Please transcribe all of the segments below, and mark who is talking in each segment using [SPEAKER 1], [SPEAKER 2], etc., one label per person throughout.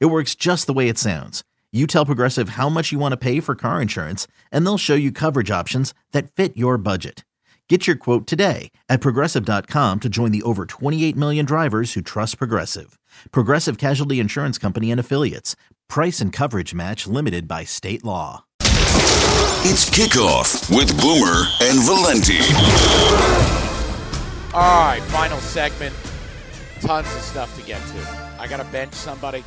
[SPEAKER 1] It works just the way it sounds. You tell Progressive how much you want to pay for car insurance, and they'll show you coverage options that fit your budget. Get your quote today at progressive.com to join the over 28 million drivers who trust Progressive. Progressive Casualty Insurance Company and Affiliates. Price and coverage match limited by state law.
[SPEAKER 2] It's kickoff with Boomer and Valenti.
[SPEAKER 3] All right, final segment. Tons of stuff to get to. I got to bench somebody.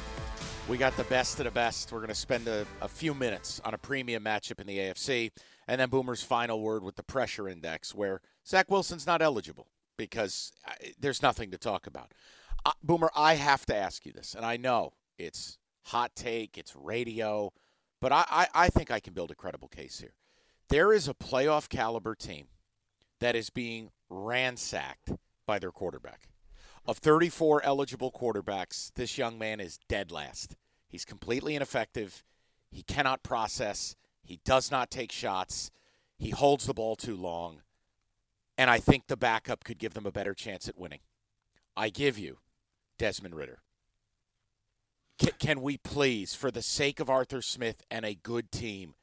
[SPEAKER 3] We got the best of the best. We're going to spend a, a, few minutes on a premium matchup in the AFC, and then Boomer's final word with the pressure index, where Zach Wilson's not eligible because uh, there's nothing to talk about. Uh, Boomer, I have to ask you this, and I know it's hot take, it's radio, but I, I, I think I can build a credible case here. There is a playoff caliber team that is being ransacked by their quarterback. Of 34 eligible quarterbacks, this young man is dead last. He's completely ineffective. He cannot process. He does not take shots. He holds the ball too long. And I think the backup could give them a better chance at winning. I give you Desmond Ridder. Can, can we please, for the sake of Arthur Smith and a good team,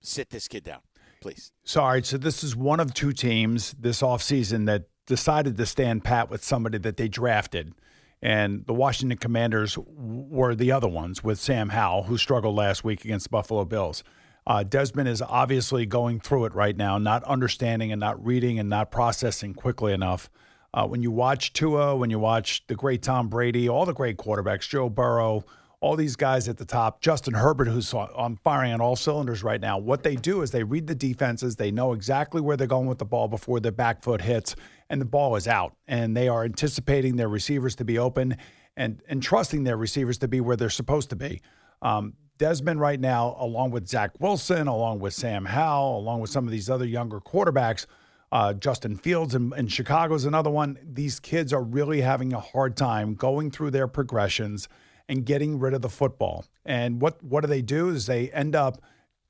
[SPEAKER 3] sit this kid down? Please.
[SPEAKER 4] Sorry. So this is one of two teams this offseason that decided to stand pat with somebody that they drafted. And the Washington Commanders were the other ones with Sam Howell, who struggled last week against Buffalo Bills. Uh, Desmond is obviously going through it right now, not understanding and not reading and not processing quickly enough. Uh, when you watch Tua, when you watch the great Tom Brady, all the great quarterbacks, Joe Burrow, all these guys at the top, Justin Herbert, who's on firing on all cylinders right now, what they do is they read the defenses. They know exactly where they're going with the ball before the back foot hits, and the ball is out. And they are anticipating their receivers to be open and, and trusting their receivers to be where they're supposed to be. Um, Desmond, right now, along with Zach Wilson, along with Sam Howell, along with some of these other younger quarterbacks, uh, Justin Fields in, in Chicago is another one. These kids are really having a hard time going through their progressions and getting rid of the football. And what what do they do is they end up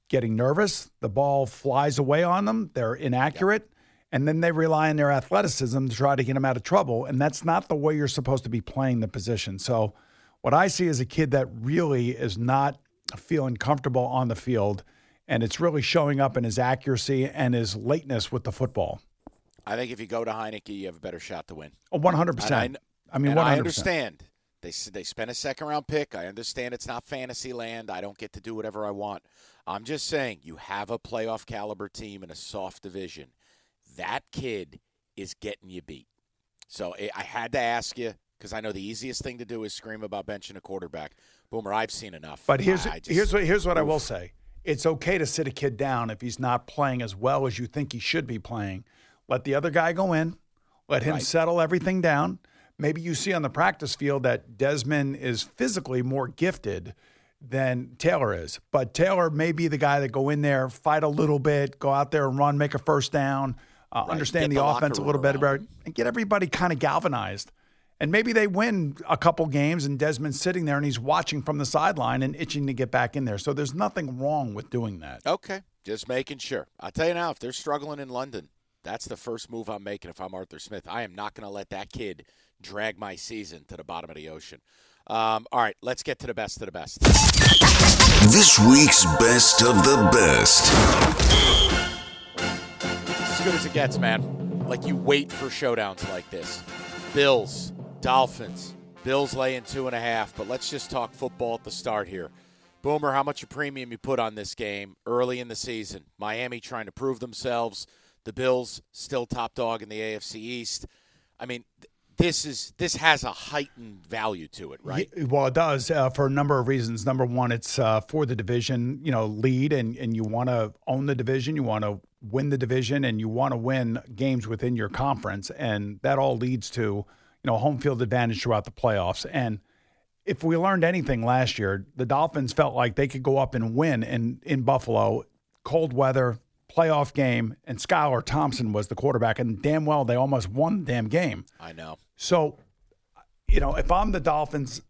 [SPEAKER 4] getting nervous. The ball flies away on them. They're inaccurate. And then they rely on their athleticism to try to get them out of trouble. And that's not the way you're supposed to be playing the position. So, what I see is a kid that really is not feeling comfortable on the field. And it's really showing up in his accuracy and his lateness with the football.
[SPEAKER 3] I think if you go to Heinicke, you have a better shot to win.
[SPEAKER 4] Oh, 100%. I, I mean, 100%.
[SPEAKER 3] I understand they they spent a second round pick. I understand it's not fantasy land. I don't get to do whatever I want. I'm just saying you have a playoff caliber team in a soft division. That kid is getting you beat. So eh, I had to ask you because I know the easiest thing to do is scream about benching a quarterback. Boomer, I've seen enough.
[SPEAKER 4] But here's just, here's what here's what oof. I will say. It's okay to sit a kid down if he's not playing as well as you think he should be playing. Let the other guy go in. Let him right. settle everything down maybe you see on the practice field that Desmond is physically more gifted than Taylor is. But Taylor may be the guy that go in there, fight a little bit, go out there and run, make a first down, uh, right. understand the, the offense a little better, and get everybody kind of galvanized. And maybe they win a couple games, and Desmond's sitting there and he's watching from the sideline and itching to get back in there. So there's nothing wrong with doing that.
[SPEAKER 3] Okay, just making sure. I'll tell you now, if they're struggling in London, that's the first move I'm making if I'm Arthur Smith. I am not going to let that kid drag my season to the bottom of the ocean. Um, all right, let's get to the best of the best.
[SPEAKER 2] This week's best of the best.
[SPEAKER 3] As good as it gets, man. Like you wait for showdowns like this. Bills, Dolphins. Bills laying two and a half, but let's just talk football at the start here. Boomer, how much a premium you put on this game early in the season? Miami trying to prove themselves. The Bills still top dog in the AFC East. I mean, this is this has a heightened value to it, right?
[SPEAKER 4] Well, it does uh, for a number of reasons. Number one, it's uh, for the division, you know, lead, and and you want to own the division, you want to win the division, and you want to win games within your conference, and that all leads to you know home field advantage throughout the playoffs. And if we learned anything last year, the Dolphins felt like they could go up and win in, in Buffalo, cold weather, playoff game, and Skylar Thompson was the quarterback, and damn well they almost won the damn game.
[SPEAKER 3] I know.
[SPEAKER 4] So, you know, if I'm the Dolphins,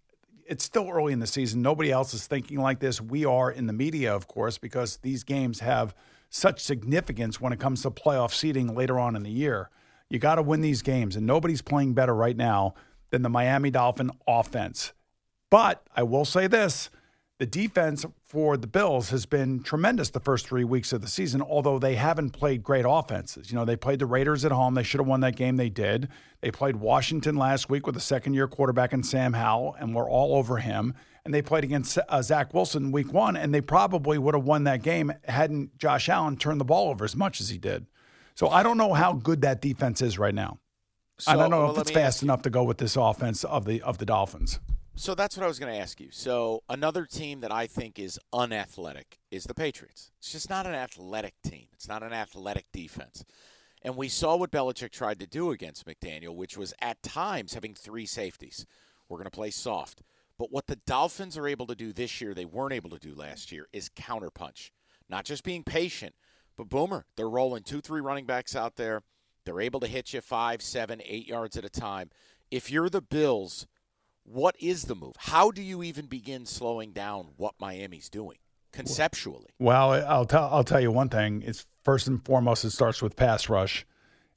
[SPEAKER 4] it's still early in the season. Nobody else is thinking like this. We are in the media, of course, because these games have such significance when it comes to playoff seeding later on in the year. You got to win these games, and nobody's playing better right now than the Miami Dolphin offense. But I will say this the defense for the Bills has been tremendous the first three weeks of the season, although they haven't played great offenses. You know, they played the Raiders at home. They should have won that game. They did. They played Washington last week with a second year quarterback in Sam Howell, and we're all over him. And they played against uh, Zach Wilson week one, and they probably would have won that game hadn't Josh Allen turned the ball over as much as he did. So I don't know how good that defense is right now.
[SPEAKER 3] So,
[SPEAKER 4] I don't know
[SPEAKER 3] well,
[SPEAKER 4] if it's fast enough to go with this offense of the of the Dolphins.
[SPEAKER 3] So that's what I was going to ask you. So another team that I think is unathletic is the Patriots. It's just not an athletic team. It's not an athletic defense. And we saw what Belichick tried to do against McDaniel, which was at times having three safeties. We're going to play soft. But what the Dolphins are able to do this year, they weren't able to do last year, is counterpunch. Not just being patient, but boomer. They're rolling two, three running backs out there. They're able to hit you five, seven, eight yards at a time. If you're the Bills, what is the move? How do you even begin slowing down what Miami's doing conceptually?
[SPEAKER 4] Well, I'll tell I'll tell you one thing. It's first and foremost it starts with pass rush.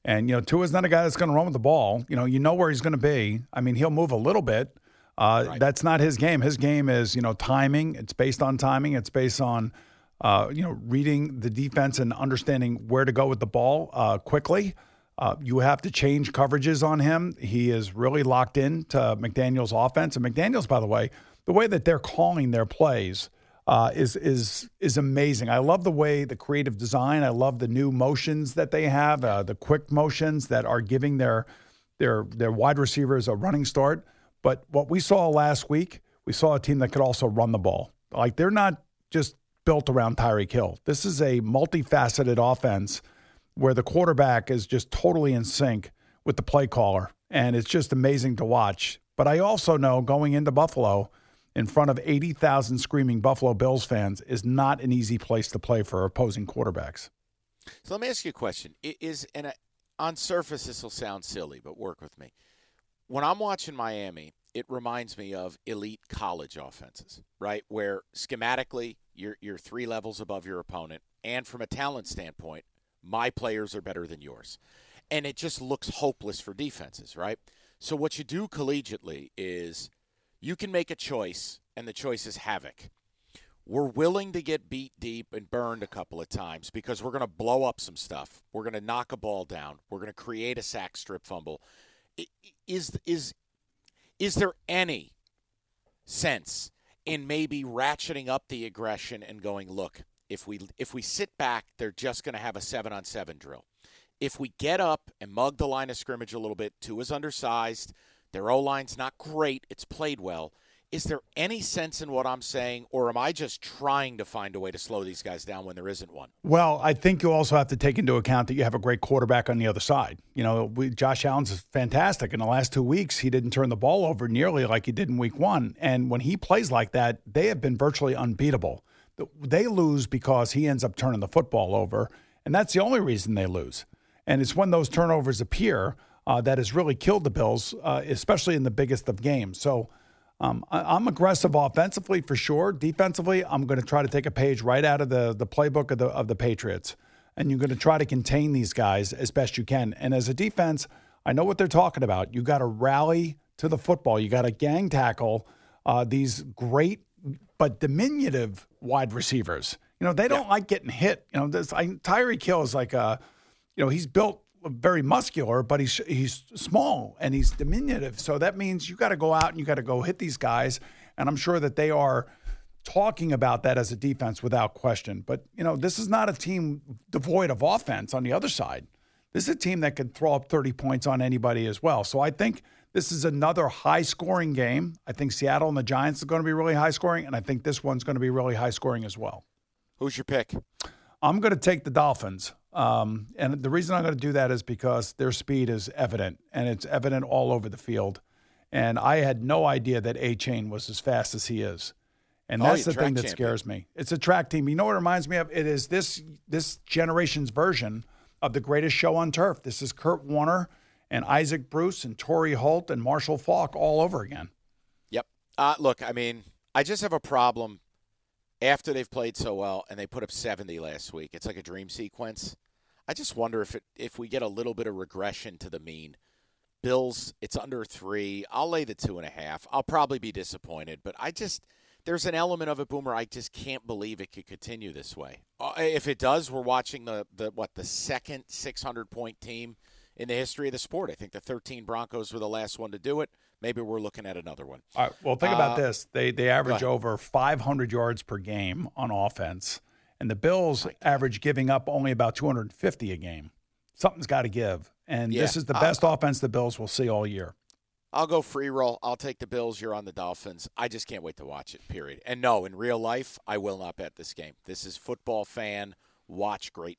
[SPEAKER 4] And you know, Tua's not a guy that's going to run with the ball. You know, you know where he's going to be. I mean, he'll move a little bit. Uh,
[SPEAKER 3] Right.
[SPEAKER 4] That's not his game. His game is you know timing. It's based on timing. It's based on uh, you know reading the defense and understanding where to go with the ball uh, quickly. Uh, you have to change coverages on him. He is really locked in to McDaniel's offense. And McDaniel's, by the way, the way that they're calling their plays uh, is is is amazing. I love the way the creative design. I love the new motions that they have, uh, the quick motions that are giving their their their wide receivers a running start. But what we saw last week, we saw a team that could also run the ball. Like they're not just built around Tyreek Hill. This is a multifaceted offense where the quarterback is just totally in sync with the play caller, and it's just amazing to watch. But I also know going into Buffalo in front of 80,000 screaming Buffalo Bills fans is not an easy place to play for opposing quarterbacks.
[SPEAKER 3] So let me ask you a question. I- Is and on surface this will sound silly, but work with me. When I'm watching Miami, it reminds me of elite college offenses, right? Where schematically you're you're three levels above your opponent, and from a talent standpoint, my players are better than yours, and it just looks hopeless for defenses, right? So what you do collegiately is you can make a choice, and the choice is havoc we're willing to get beat deep and burned a couple of times because we're going to blow up some stuff. We're going to knock a ball down. We're going to create a sack strip fumble. Is is is there any sense in maybe ratcheting up the aggression and going, look, if we if we sit back, they're just going to have a 7 on 7 drill. If we get up and mug the line of scrimmage a little bit, Tua is undersized, their O line's not great, it's played well. Is there any sense in what I'm saying, or am I just trying to find a way to slow these guys down when there isn't one?
[SPEAKER 4] Well, I think you also have to take into account that you have a great quarterback on the other side. You know, we, Josh Allen's fantastic. In the last two weeks, he didn't turn the ball over nearly like he did in week one. And when he plays like that, they have been virtually unbeatable. They lose because he ends up turning the football over. And that's the only reason they lose. And it's when those turnovers appear uh, that has really killed the Bills, uh, especially in the biggest of games. So, um, I, I'm aggressive offensively for sure. Defensively, I'm going to try to take a page right out of the the playbook of the of the Patriots, and you're going to try to contain these guys as best you can. And as a defense, I know what they're talking about. You got to rally to the football. You got to gang tackle uh, these great but diminutive wide receivers. You know they don't like getting hit. You know this I, Tyreek Hill is like a, you know he's built very muscular, but he's he's small and he's diminutive. So that means you got to go out and you got to go hit these guys. And I'm sure that they are talking about that as a defense without question. But you know, this is not a team devoid of offense on the other side. This is a team that could throw up 30 points on anybody as well. So I think this is another high scoring game. I think Seattle and the Giants are going to be really high scoring, and I think this one's going to be really high scoring as well.
[SPEAKER 3] Who's your pick?
[SPEAKER 4] I'm going to take the Dolphins. Um, and the reason I'm going to do that is because their speed is evident, and it's evident all over the field. And I had no idea that Achane was as fast as he is. And
[SPEAKER 3] Oh,
[SPEAKER 4] that's the thing that
[SPEAKER 3] champion.
[SPEAKER 4] scares me. It's a track team. You know what it reminds me of? It is this this generation's version of the greatest show on turf. This is Kurt Warner and Isaac Bruce and Torry Holt and Marshall Faulk all over again.
[SPEAKER 3] Yep. Uh, look, I mean, I just have a problem after they've played so well and they put up 70 last week. It's like a dream sequence. I just wonder if it if we get a little bit of regression to the mean. Bills, it's under three. I'll lay the two and a half. I'll probably be disappointed, but I just there's an element of it, Boomer. I just can't believe it could continue this way. Uh, if it does, we're watching the the what the second 600 point team in the history of the sport. I think the 13 Broncos were the last one to do it. Maybe we're looking at another one.
[SPEAKER 4] All right. Well, think about
[SPEAKER 3] Uh,
[SPEAKER 4] this. They they average over 500 yards per game on offense, and the Bills average giving up only about 250 a game. Something's got to give, and this is the best offense the Bills will see all year.
[SPEAKER 3] I'll go free roll. I'll take the Bills. You're on the Dolphins. I just can't wait to watch it. Period. And no, in real life, I will not bet this game. This is football fan. Watch great.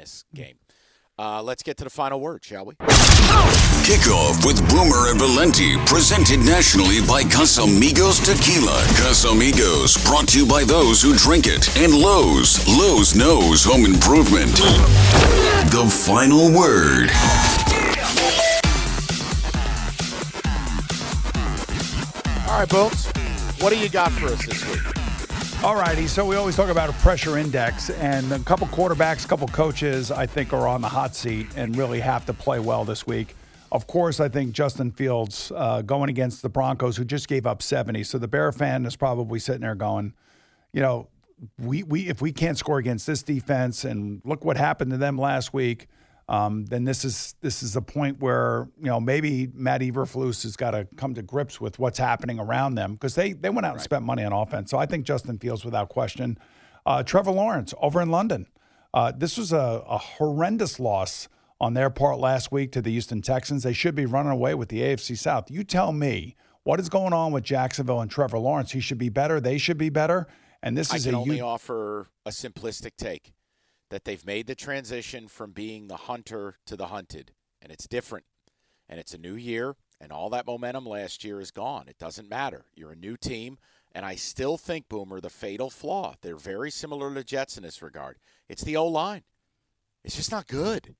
[SPEAKER 3] This game. Uh, let's get to the final word, shall we?
[SPEAKER 2] Kickoff with Boomer and Valenti, presented nationally by Casamigos Tequila. Casamigos, brought to you by those who drink it. And Lowe's. Lowe's knows home improvement. The final word.
[SPEAKER 3] All right, Booms. What do you got for us this week?
[SPEAKER 4] All righty. So we always talk about a pressure index, and a couple quarterbacks, a couple coaches, I think, are on the hot seat and really have to play well this week. Of course, I think Justin Fields uh, going against the Broncos, who just gave up 70. So the Bear fan is probably sitting there going, you know, we, we if we can't score against this defense, and look what happened to them last week, um, then this is this is a point where you know maybe Matt Eberflus has got to come to grips with what's happening around them because they they went out and spent money on offense. So I think Justin Fields without question. Uh, Trevor Lawrence over in London. Uh, this was a, a horrendous loss on their part last week to the Houston Texans. They should be running away with the AFC South. You tell me what is going on with Jacksonville and Trevor Lawrence. He should be better. They should be better. And this
[SPEAKER 3] I
[SPEAKER 4] is
[SPEAKER 3] can
[SPEAKER 4] a
[SPEAKER 3] only
[SPEAKER 4] huge-
[SPEAKER 3] offer a simplistic take that they've made the transition from being the hunter to the hunted, and it's different. And it's a new year, and all that momentum last year is gone. It doesn't matter. You're a new team, and I still think, Boomer, the fatal flaw, they're very similar to Jets in this regard. It's the O line. It's just not good.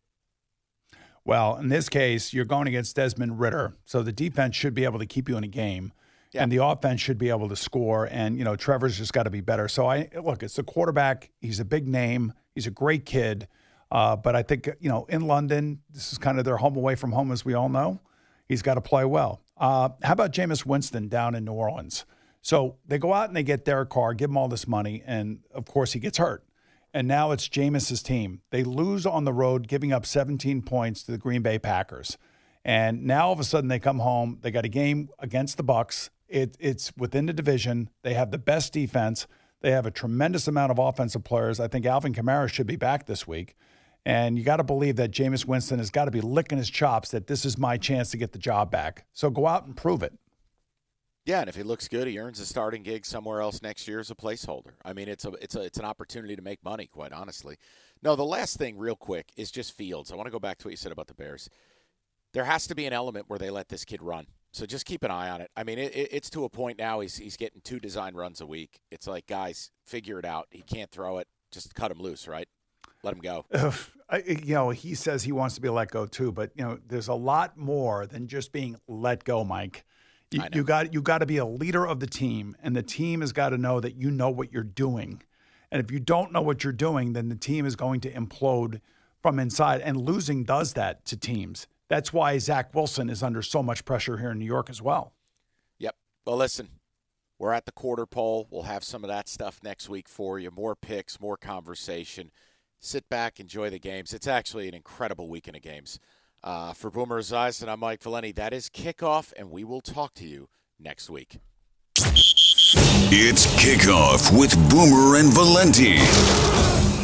[SPEAKER 4] Well, in this case, you're going against Desmond Ridder, so the defense should be able to keep you in a game,
[SPEAKER 3] Yeah.
[SPEAKER 4] and the offense should be able to score. And you know, Trevor's just got to be better. So I look, it's the quarterback. He's a big name. He's a great kid. Uh, but I think you know, in London, this is kind of their home away from home, as we all know. He's got to play well. Uh, how about Jameis Winston down in New Orleans? So they go out and they get Derek Carr, give him all this money, and of course he gets hurt. And now it's Jameis's team. They lose on the road, giving up 17 points to the Green Bay Packers. And now all of a sudden they come home. They got a game against the Bucs. It, it's within the division. They have the best defense. They have a tremendous amount of offensive players. I think Alvin Kamara should be back this week. And you got to believe that Jameis Winston has got to be licking his chops that this is my chance to get the job back. So go out and prove it.
[SPEAKER 3] Yeah, and if he looks good, he earns a starting gig somewhere else next year as a placeholder. I mean, it's a it's a it's an opportunity to make money, quite honestly. No, the last thing, real quick, is just Fields. I want to go back to what you said about the Bears. There has to be an element where they let this kid run. So just keep an eye on it. I mean, it, it- it's to a point now. He's he's getting two design runs a week. It's like, guys, figure it out. He can't throw it. Just cut him loose, right? Let him go.
[SPEAKER 4] I, you know, he says he wants to be let go too, but you know, there's a lot more than just being let go, Mike. You, you got you got to be a leader of the team, and the team has got to know that you know what you're doing. And if you don't know what you're doing, then the team is going to implode from inside. And losing does that to teams. That's why Zach Wilson is under so much pressure here in New York as well.
[SPEAKER 3] Yep. Well, listen, we're at the quarter pole. We'll have some of that stuff next week for you. More picks, more conversation. Sit back, enjoy the games. It's actually an incredible weekend of games. Uh, for Boomer and I'm Mike Valenti. That is kickoff, and we will talk to you next week.
[SPEAKER 2] It's kickoff with Boomer and Valenti